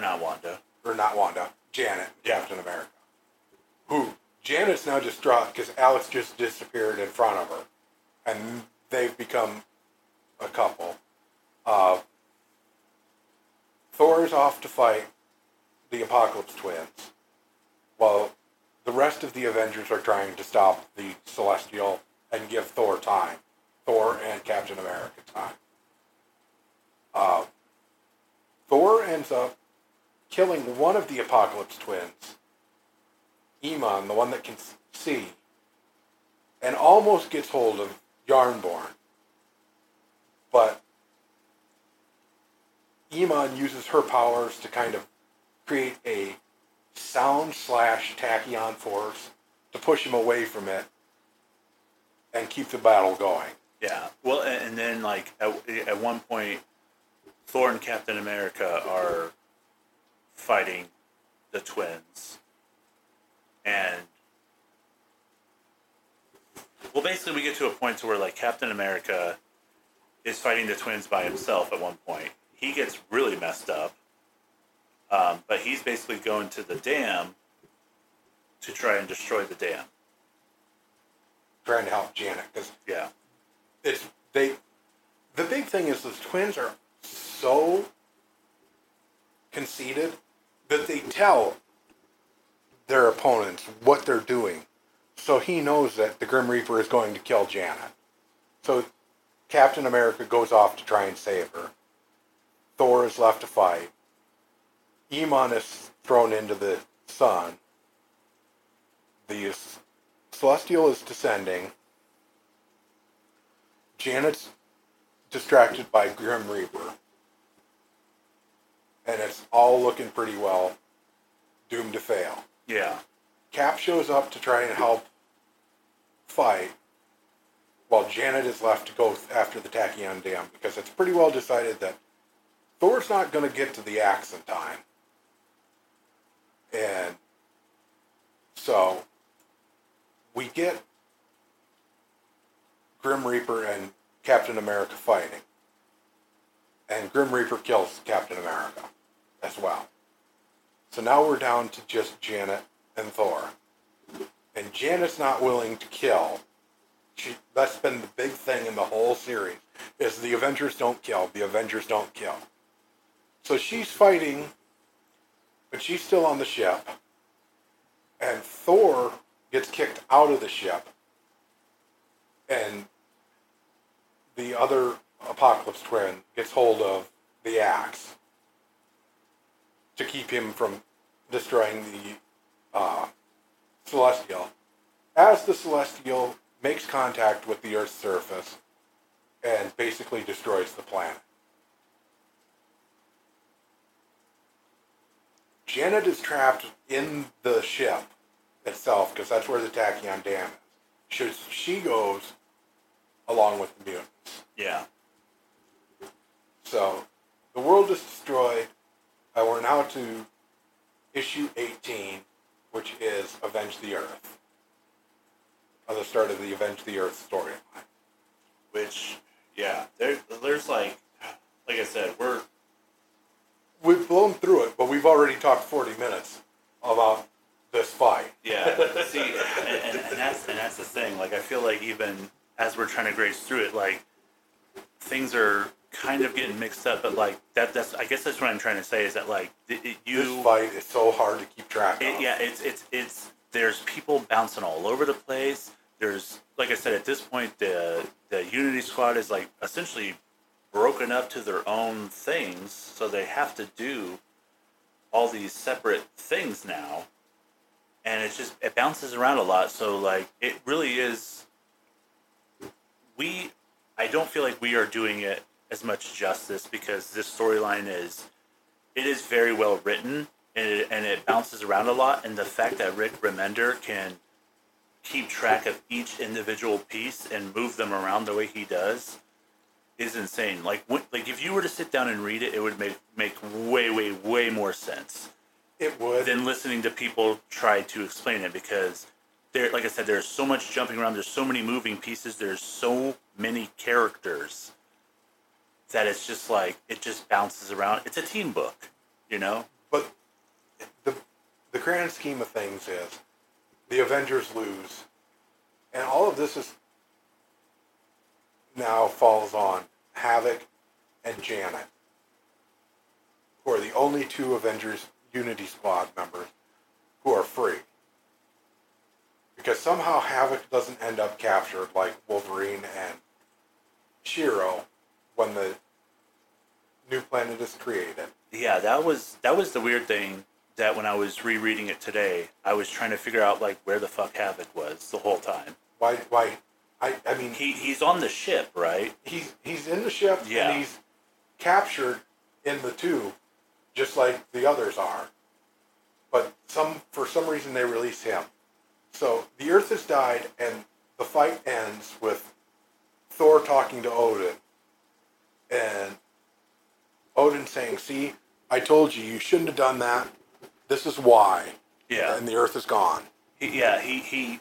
or not Wanda.
or not Wanda, Janet, Captain America. Who Janet's now distraught because Alex just disappeared in front of her, and they've become a couple. Uh, Thor's off to fight the Apocalypse Twins, while the rest of the Avengers are trying to stop the Celestial and give Thor time. Thor and Captain America time. Uh, Thor ends up killing one of the Apocalypse Twins, Eimin, the one that can see, and almost gets hold of Jarnbjorn. But Eimin uses her powers to kind of create a sound slash tachyon force to push him away from it and keep the battle going.
Yeah. Well, and, then like at, at one point, Thor and Captain America are fighting the twins, and well, basically, we get to a point to where like Captain America is fighting the twins by himself at one point. He gets really messed up, um, but he's basically going to the dam to try and destroy the dam.
trying to help Janet because
Yeah.
it's they. The big thing is the twins are so conceited that they tell their opponents what they're doing, so he knows that the Grim Reaper is going to kill Janet. So Captain America goes off to try and save her. Thor is left to fight. Eimin is thrown into the sun. The Celestial is descending. Janet's distracted by Grim Reaper. And it's all looking pretty well doomed to fail.
Yeah.
Cap shows up to try and help fight, while Janet is left to go after the Tachyon Dam because it's pretty well decided that Thor's not going to get to the axe in time. And so we get Grim Reaper and Captain America fighting. And Grim Reaper kills Captain America as well. So now we're down to just Janet and Thor. And Janet's not willing to kill. She, that's been the big thing in the whole series is the Avengers don't kill. The Avengers don't kill. So she's fighting, but she's still on the ship. And Thor gets kicked out of the ship. And the other Apocalypse twin gets hold of the axe to keep him from destroying the uh, Celestial. As the Celestial makes contact with the Earth's surface and basically destroys the planet. Janet is trapped in the ship itself because that's where the Tachyon Dam is. Should she goes along with the mutants.
Yeah.
So the world is destroyed. And we're now to issue 18, which is Avenge the Earth. On the start of the Avenge the Earth storyline.
Which, yeah, there, there's like, like I said, we're
We've blown through it, but we've already talked 40 minutes about this fight.
yeah. see, and, and, and that's, and that's the thing. Like, I feel like even as we're trying to graze through it, like things are kind of getting mixed up. But like that, that's I guess that's what I'm trying to say is that like it, it- you
this fight is so hard to keep track of.
it, yeah, it's it's it's there's people bouncing all over the place. There's like I said, at this point, the the Unity Squad is like essentially broken up to their own things, so they have to do all these separate things now, and it's just it bounces around a lot. So like it really is. We, I don't feel like we are doing it as much justice because this storyline is it is very well written and it, and it bounces around a lot. And the fact that Rick Remender can keep track of each individual piece and move them around the way he does is insane. Like when, like if you were to sit down and read it, it would make make way way way more sense
It would.
than listening to people try to explain it because there like I said there's so much jumping around there's so many moving pieces there's so many characters that it's just like it just bounces around it's a teen book you know
But the the grand scheme of things is the Avengers lose, and all of this is now falls on Havoc and Janet, who are the only two Avengers Unity Squad members who are free. Because somehow Havoc doesn't end up captured like Wolverine and Shiro when the new planet is created.
yeah that was that was the weird thing that when I was rereading it today I was trying to figure out like where the fuck Havoc was the whole time
Why? Why? I. I mean,
he he's on the ship right
he's he's in the ship
Yeah.
and he's captured in the tube, just like the others are. But some for some reason they release him. So the Earth has died, and the fight ends with Thor talking to Odin, and Odin saying, "See, I told you you shouldn't have done that. This is why."
yeah
And the Earth is gone.
He, yeah, he he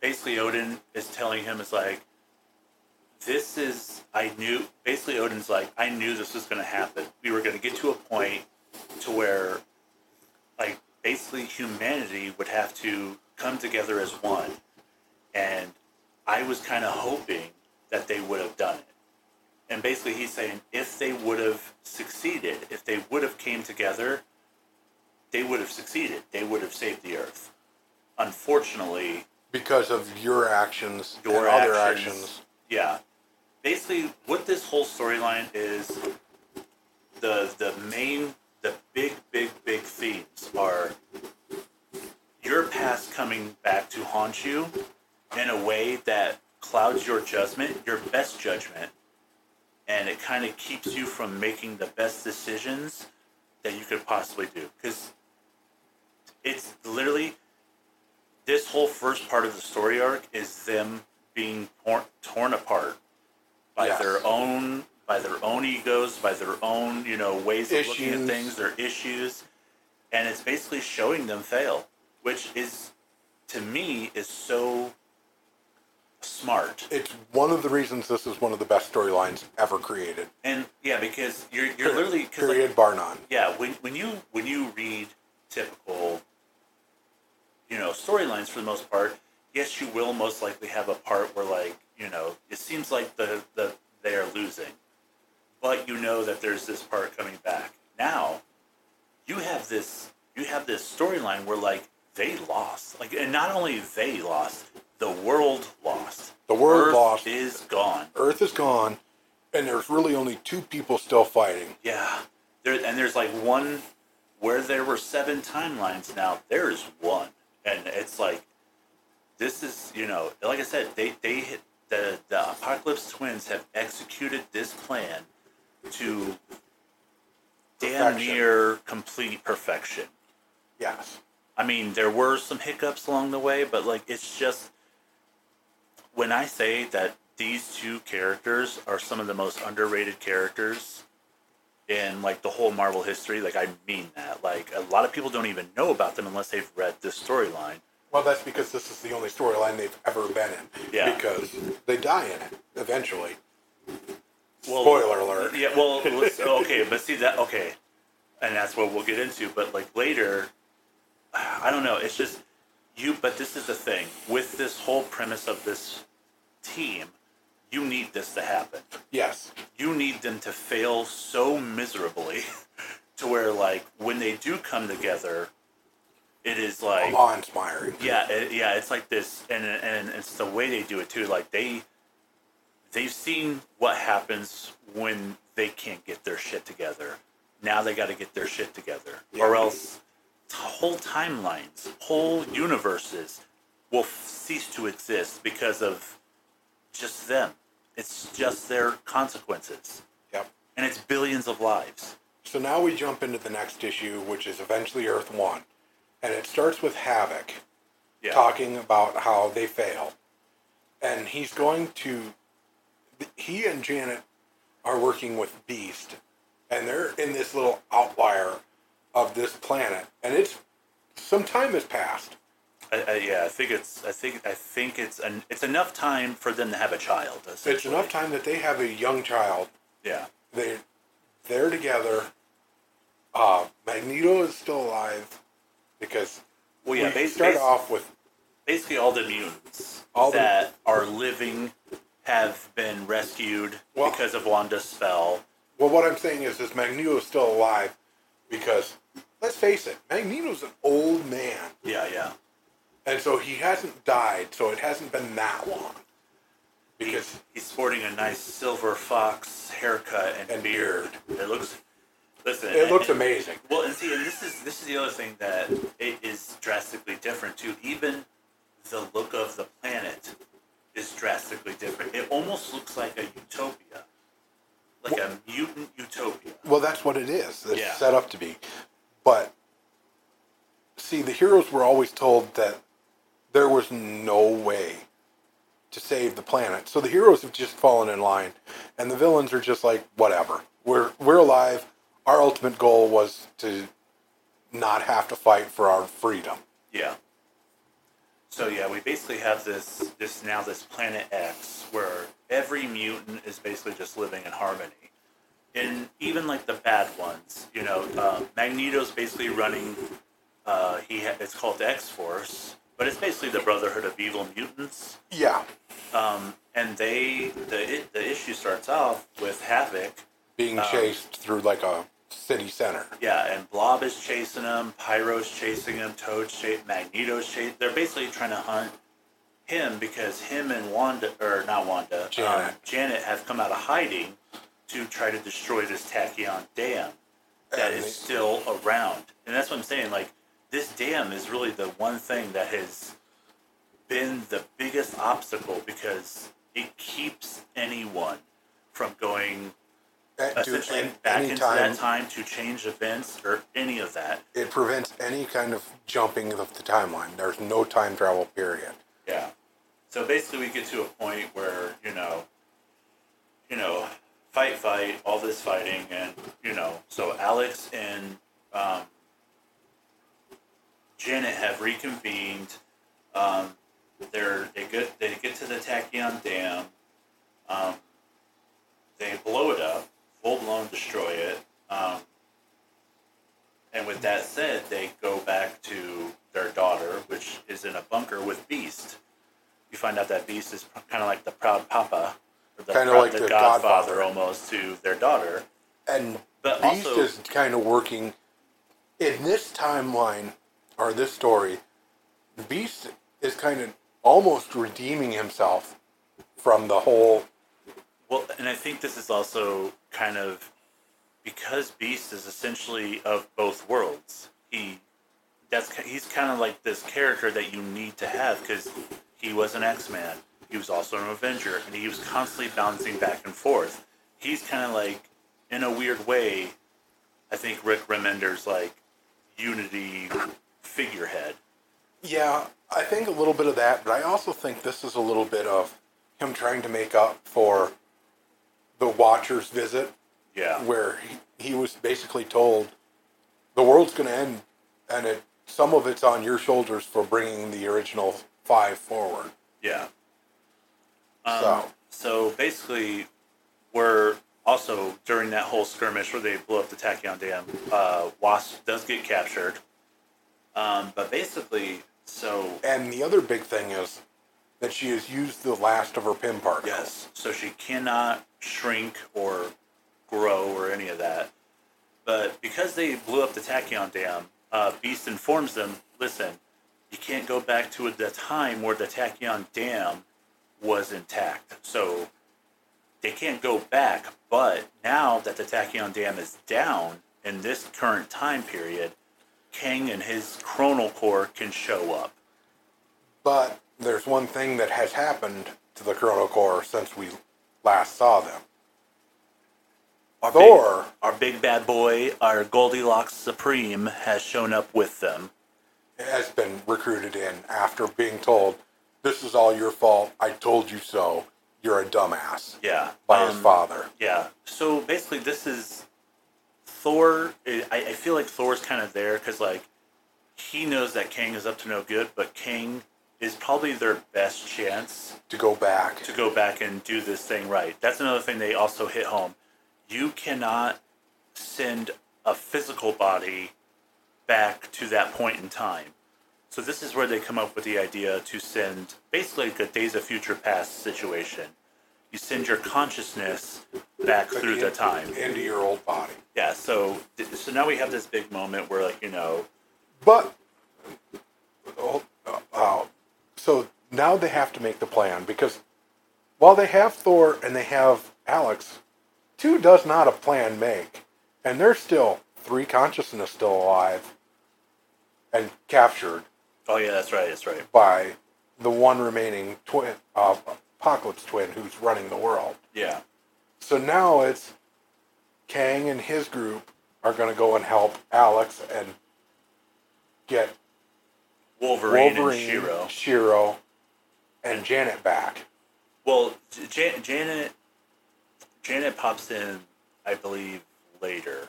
basically Odin is telling him is like this is I knew basically Odin's like I knew this was going to happen. We were going to get to a point to where like basically humanity would have to come together as one. And I was kind of hoping that they would have done it. And basically he's saying if they would have succeeded, if they would have came together, they would have succeeded. They would have saved the earth unfortunately,
Because of your actions
your
and other
actions,
actions.
Yeah. Basically, what this whole storyline is, the the main, the big, big, big themes are your past coming back to haunt you in a way that clouds your judgment, your best judgment, and it kind of keeps you from making the best decisions that you could possibly do. Because it's literally this whole first part of the story arc is them being torn, torn apart by
Yes.
their own by their own egos, by their own you know ways of looking at things, their issues, and it's basically showing them fail, which is to me is so smart.
It's one of the reasons this is one of the best storylines ever created.
And yeah, because you're you're literally 'cause, like,
Period, bar none.
yeah when, when you when you read typical you know storylines for the most part yes you will most likely have a part where like you know it seems like the the they are losing but you know that there's this part coming back now you have this you have this storyline where like they lost like and not only they lost the world lost
The world
Earth
lost.
is gone
Earth is gone, and there's really only two people still fighting.
Yeah. There and there's like one where there were seven timelines now, there's one. And it's like this is, you know, like I said, they they hit the the Apocalypse Twins have executed this plan to damn
Perfection.
near complete perfection.
Yes.
I mean, there were some hiccups along the way, but like it's just when I say that these two characters are some of the most underrated characters in like the whole Marvel history, like I mean that. Like a lot of people don't even know about them unless they've read this storyline.
Well, that's because this is the only storyline they've ever been in.
Yeah.
Because they die in it eventually.
Well,
Spoiler alert.
Yeah, well, okay, but see that okay, and that's what we'll get into. But like later, I don't know. It's just you. But this is the thing with this whole premise of this team. you need this to happen.
Yes.
You need them to fail so miserably *laughs* to where, like, when they do come together, it is like
Awe-inspiring.
yeah, it, yeah, it's like this, and and it's the way they do it too. Like they, they've seen what happens when they can't get their shit together. Now they got to get their shit together, or else t- whole timelines, whole universes will f- cease to exist because of just them. It's just their consequences,
Yep.
and it's billions of lives.
So now we jump into the next issue, which is eventually Earth One, and it starts with Havoc
Yeah,
talking about how they fail, and he's going to. He and Janet are working with Beast, and they're in this little outlier of this planet, and it's some time has passed.
I, I, yeah. I think it's. I think. I think it's. An, it's enough time for them to have a child.
It's enough time that they have a young child.
Yeah.
They they're together. Uh, Magneto is still alive because
Well, yeah.
we
Bas-
start
bas-
off with
basically all the mutants
All the-
that are living have been rescued
Well-
because of Wanda's spell.
Well, what I'm saying is, is Magneto is still alive because, let's face it, Magneto's an old man,
Yeah, yeah.
And so he hasn't died. So it hasn't been that long. Because
He's sporting a nice silver fox haircut and,
And
beard. It looks. Listen,
it looks
and-
amazing.
Well, and see, and this is this is the other thing that it is drastically different too. Even the look of the planet is drastically different. It almost looks like a utopia, like a mutant utopia.
Well, that's what it is. It's
Yeah.
set up to be. But see, the heroes were always told that there was no way to save the planet. So the heroes have just fallen in line, and the villains are just like, whatever. We're we're alive. Our ultimate goal was to not have to fight for our freedom.
Yeah. So yeah, we basically have this this now this planet X where every mutant is basically just living in harmony. And even like the bad ones, you know, uh, Magneto's basically running. Uh, he ha- it's called X Force, but it's basically the Brotherhood of Evil Mutants.
Yeah,
Um, and they the it, the issue starts off with Havoc.
being
Um,
chased through like a city center.
Yeah, and Blob is chasing him, Pyro's chasing him, Toad's chasing, Magneto's chasing. They're basically trying to hunt him because him and Wanda, or not Wanda,
Janet.
Um, Janet have come out of hiding to try to destroy this Tachyon dam that
And
is
they-
still around. And that's what I'm saying. Like, this dam is really the one thing that has been the biggest obstacle because it keeps anyone from going
dude,
essentially back into
anytime
that time to change events or any of that.
it prevents any kind of jumping of the timeline. There's no time travel period.
Yeah. So basically, we get to a point where you know, you know, fight, fight, all this fighting, and you know, so Alex and um, Janet have reconvened. Um, they're they get they get to the Tachyon Dam. Um, they blow it up, full blown destroy it. Um, and with that said, they go back to their daughter, which is in a bunker with Beast. You find out that Beast is kind of like the proud papa, or the,
Kinda like
the
the
godfather
godfather.
almost to their daughter.
And
But
Beast
also-
is kind of working in this timeline or this story. Beast is kind of almost redeeming himself from the whole.
Well, and I think this is also kind of because Beast is essentially of both worlds. He that's he's kind of like this character that you need to have because he was an X Man. He was also an Avenger, and he was constantly bouncing back and forth. He's kind of like, in a weird way, I think Rick Remender's like Unity figurehead.
Yeah, I think a little bit of that, but I also think this is a little bit of him trying to make up for the Watcher's visit,
Yeah,
where he, he was basically told the world's going to end, and it some of it's on your shoulders for bringing the original five forward.
Yeah. Um,
So-
so basically, we're also during that whole skirmish where they blew up the Tachyon Dam. Uh, Wasp does get captured, um, but basically, so
And the other big thing is that she has used the last of her Pym particles.
Yes. So she cannot shrink or grow or any of that. But because they blew up the Tachyon Dam, uh, Beast informs them, listen, you can't go back to the time where the Tachyon Dam was intact. So they can't go back. But now that the Tachyon Dam is down in this current time period, Kang and his Chronal Corps can show up.
But there's one thing that has happened to the Chronal Corps since we last saw them.
Our
Thor.
big, our big bad boy, our Goldilocks Supreme, has shown up with them.
has been recruited in after being told, "This is all your fault. I told you so. You're a dumbass."
Yeah,
By his
um,
father.
Yeah. So basically, this is Thor. Eh, I, I feel like Thor's kind of there because like he knows that Kang is up to no good, but Kang is probably their best chance
To go back.
to go back and do this thing right. That's another thing they also hit home. You cannot send a physical body back to that point in time. So this is where they come up with the idea to send basically like a Days of Future Past situation. You send your consciousness back through the time.
into your old body.
Yeah. So so now we have this big moment where like you know
But oh, uh, so now they have to make the plan because while they have Thor and they have Alex, two does not a plan make, and there's still three consciousness still alive and captured
oh yeah that's right that's right
by the one remaining twin, uh, Apocalypse twin, who's running the world.
yeah
So now it's Kang and his group are going to go and help Alex and get
Wolverine,
Wolverine,
and Shiro.
Shiro, and Janet back.
Well, Jan- Janet Janet pops in, I believe, later.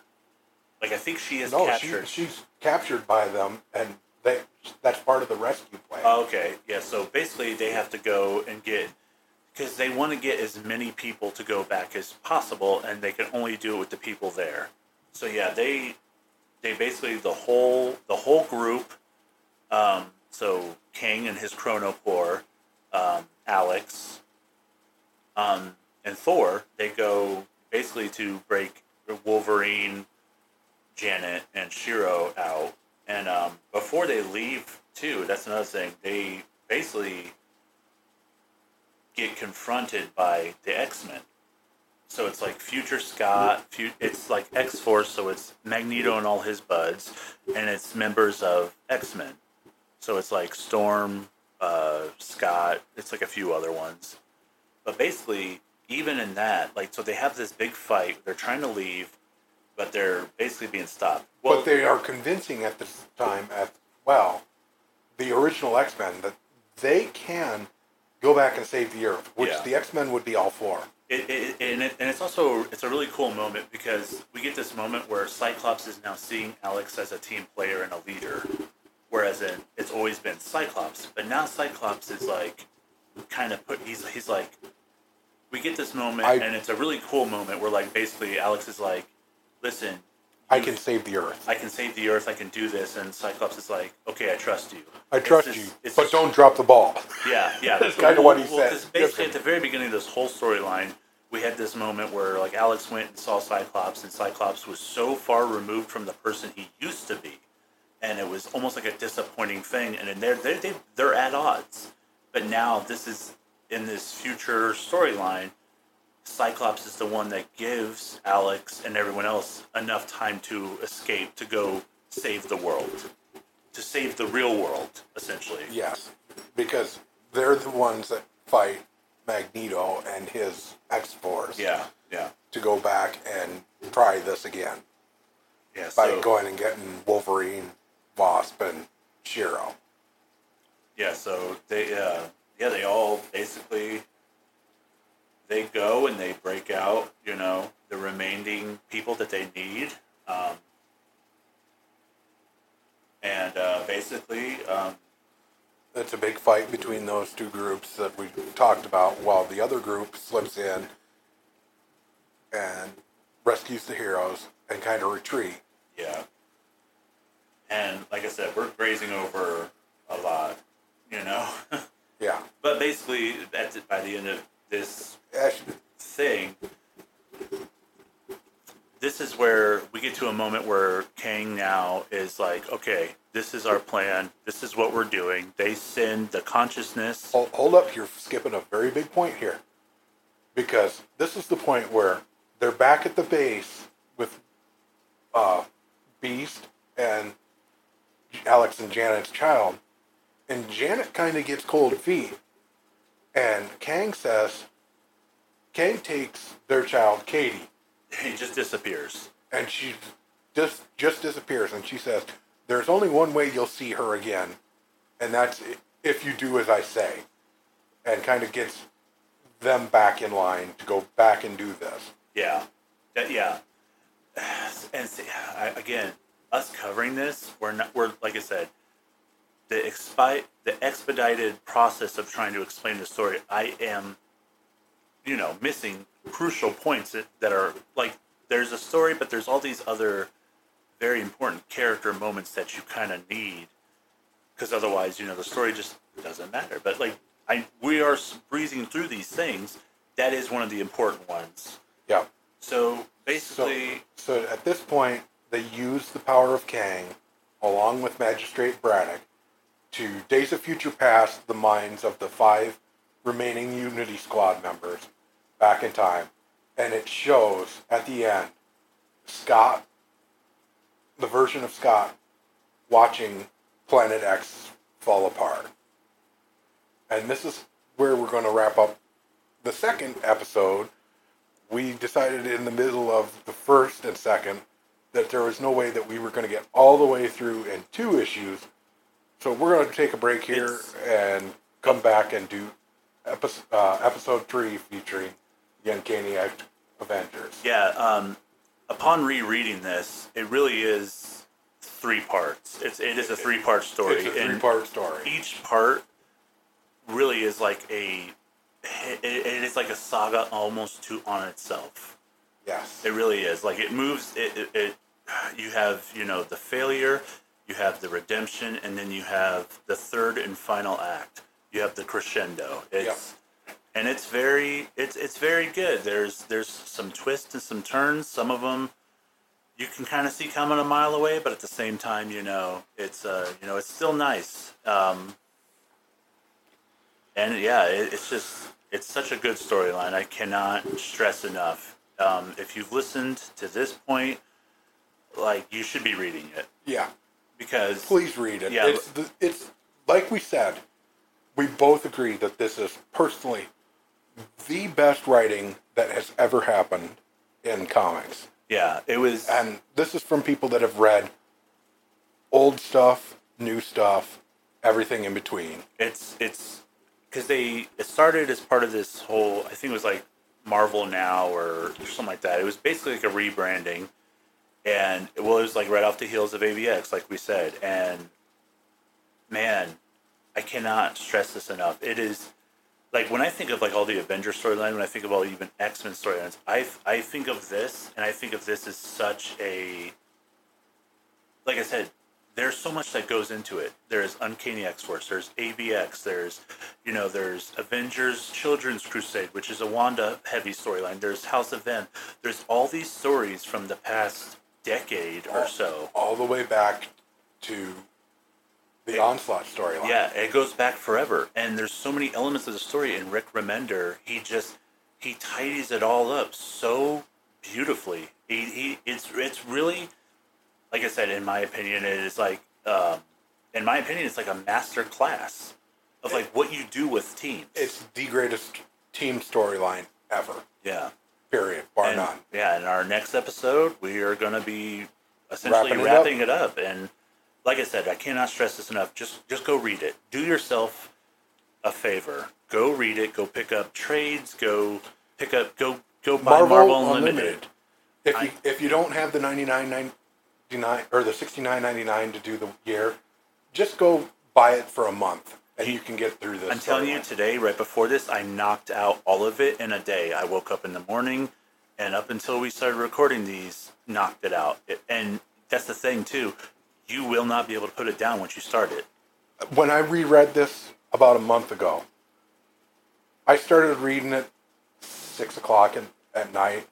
Like I think she is
no,
captured.
She, she's captured by them, and they that's part of the rescue plan.
Oh, okay, yeah. So basically, they have to go and get because they want to get as many people to go back as possible, and they can only do it with the people there. So yeah, they they basically the whole the whole group. Um, so Kang and his Chronal Corps, um, Alex, um, and Thor, they go basically to break Wolverine, Janet, and Shiro out. And um, before they leave, too, that's another thing. They basically get confronted by the X Men. So it's like Future Scott. It's like X Force. So it's Magneto and all his buds, and it's members of X Men. So it's like Storm, uh, Scott. It's like a few other ones. But basically, even in that, like, so they have this big fight. They're trying to leave, but they're basically being stopped.
but they are convincing at this time as well the original X Men that they can go back and save the Earth, which
Yeah.
the X Men would be all for.
It, it, and, it, and it's also it's a really cool moment because we get this moment where Cyclops is now seeing Alex as a team player and a leader, whereas in, it's always been Cyclops. But now Cyclops is like kind of put he's he's like we get this moment
I-
and it's a really cool moment where like basically Alex is like, listen,
I can save the Earth.
I can save the Earth, I can do this, and Cyclops is like, okay, I trust you.
I
It's
trust you,
it's
but don't drop the ball. *laughs*
yeah, yeah.
That's kinda what he
Well,
said.
'cause basically, at the very beginning of this whole storyline, we had this moment where like Alex went and saw Cyclops, and Cyclops was so far removed from the person he used to be, and it was almost like a disappointing thing. And then they're they they they're at odds, but now this is in this future storyline. Cyclops is the one that gives Alex and everyone else enough time to escape to go save the world, to save the real world, essentially.
Yes, because they're the ones that fight Magneto and his X Force
Yeah, yeah,
to go back and try this again
yeah.
by
So,
going and getting Wolverine, Wasp, and Shiro.
yeah, so they, uh, yeah, they all basically they go and they break out, you know, the remaining people that they need, um, and uh, basically, um,
It's a big fight between those two groups that we talked about, while the other group slips in and rescues the heroes and kind of retreat.
yeah. And like I said, we're grazing over a lot, you know. *laughs*
Yeah.
But basically, that's it. By the end of this thing, this is where we get to a moment where Kang now is like, okay, this is our plan. This is what we're doing. They send the consciousness.
hold, hold up, you're skipping a very big point here. Because this is the point where they're back at the base with uh, Beast and Alex and Janet's child. And Janet kind of gets cold feet. And Kang says, Kang takes their child, Katie,
He just disappears.
and she just just disappears and she says there's only one way you'll see her again and that's if you do as i say and kind of gets them back in line to go back and do this
Yeah, that, yeah. *sighs* And see, I, again, us covering this, we're not. We're like I said, the expi- the expedited process of trying to explain the story. I am, you know, missing crucial points that, that are like there's a story, but there's all these other very important character moments that you kind of need because otherwise, you know, the story just doesn't matter. But like, I we are breezing through these things. That is one of the important ones.
yeah
So
so,
basically,
so at this point they use the power of kang along with magistrate braddock to days of future past the minds of the five remaining unity squad members back in time and it shows at the end Scott, the version of Scott, watching Planet X fall apart. And this is where we're going to wrap up the second episode. We decided in the middle of the first and second that there was no way that we were going to get all the way through in two issues. So we're going to take a break here
It's-
and come back and do episode, uh, episode three featuring the Uncanny Avengers.
yeah. Um, upon rereading this, it really is three parts. It's it is a three part story,
It's a three-part story.
each part really is like a it, it is like a saga almost to on itself.
Yes.
It really is. Like it moves. It, it, it you have you know the failure, you have the redemption, and then you have the third and final act. You have the crescendo. It's and it's very it's it's very good. There's there's some twists and some turns. Some of them you can kind of see coming a mile away, but at the same time, you know, it's uh you know it's still nice. Um, and yeah, it, it's just it's such a good storyline. I cannot stress enough. Um, if you've listened to this point, like you should be reading it
Yeah.
Because
Please read it.
Yeah.
It's it's like we said. We both agree that this is personally the best writing that has ever happened in comics.
yeah, it was.
And this is from people that have read old stuff, new stuff, everything in between.
it's it's because they it started as part of this whole i think it was like marvel now or something like that it was basically like a rebranding and well it was like right off the heels of avx like we said and man i cannot stress this enough it is like when i think of like all the avenger storyline when i think of all even x-men storylines i i think of this and i think of this as such a like i said there's so much that goes into it. There's Uncanny X Force, there's AVX, there's, you know, there's Avengers Children's Crusade, which is a Wanda heavy storyline. There's House of M. There's all these stories from the past decade or so.
All the way back to the Onslaught storyline.
Yeah, it goes back forever. And there's so many elements of the story. And Rick Remender, he just, he tidies it all up so beautifully. He, he it's, it's really, like I said, in my opinion, it is like, um, in my opinion, it's like a master class of like what you do with teams.
It's the greatest team storyline ever.
yeah.
Period. Bar
And,
none.
Yeah, in our next episode, we are going to be essentially
Wrapping
wrapping,
it up.
it, up. And like I said, I cannot stress this enough. Just just go read it. Do yourself a favor. Go read it. Go pick up trades. Go pick up. Go go buy Marvel, Unlimited.
If you if you don't have the ninety nine ninety nine or the sixty nine ninety nine to do the year, just go buy it for a month and you can get through this.
I'm telling you, today, right before this, I knocked out all of it in a day. I woke up in the morning, and up until we started recording these, knocked it out. It, and that's the thing too. You will not be able to put it down once you start it.
when I reread this about a month ago. I started reading it six o'clock in, at night,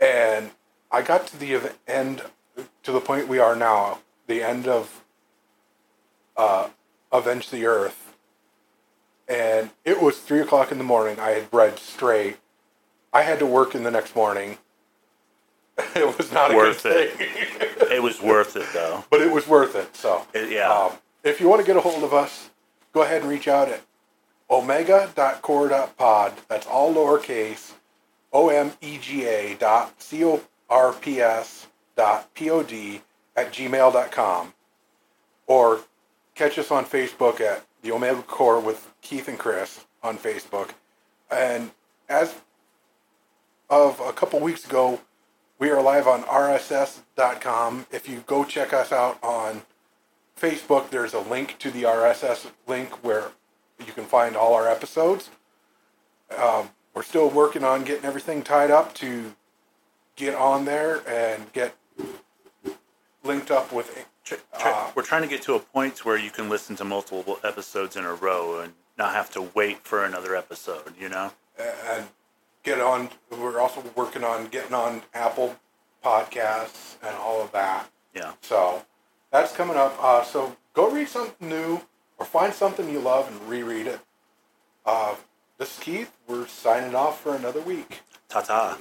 and I got to the end, to the point we are now, the end of uh, Avenge the Earth, and it was three o'clock in the morning. I had read straight. I had to work in the next morning. *laughs* it was not a
Worth
good
it.
thing.
It was worth it though. *laughs*
but it was worth it. So,
It- yeah.
um, if you want to get a hold of us, go ahead and reach out at omega.corps.pod. That's all lowercase. O M E G A dot C O R P S dot P O D at gmail.com. Or catch us on Facebook at the Omega Corps with Keith and Chris on Facebook. And as of a couple weeks ago, we are live on RSS.com. If you go check us out on Facebook, there's a link to the RSS link where you can find all our episodes. Um, we're still working on getting everything tied up to get on there and get linked up with.
Tr- tr-
Uh,
we're trying to get to a point where you can listen to multiple episodes in a row and not have to wait for another episode. You know.
and get on. We're also working on getting on Apple Podcasts and all of that.
Yeah.
So that's coming up. Uh, so go read something new or find something you love and reread it. Uh, this is Keith. We're signing off for another week.
Ta ta.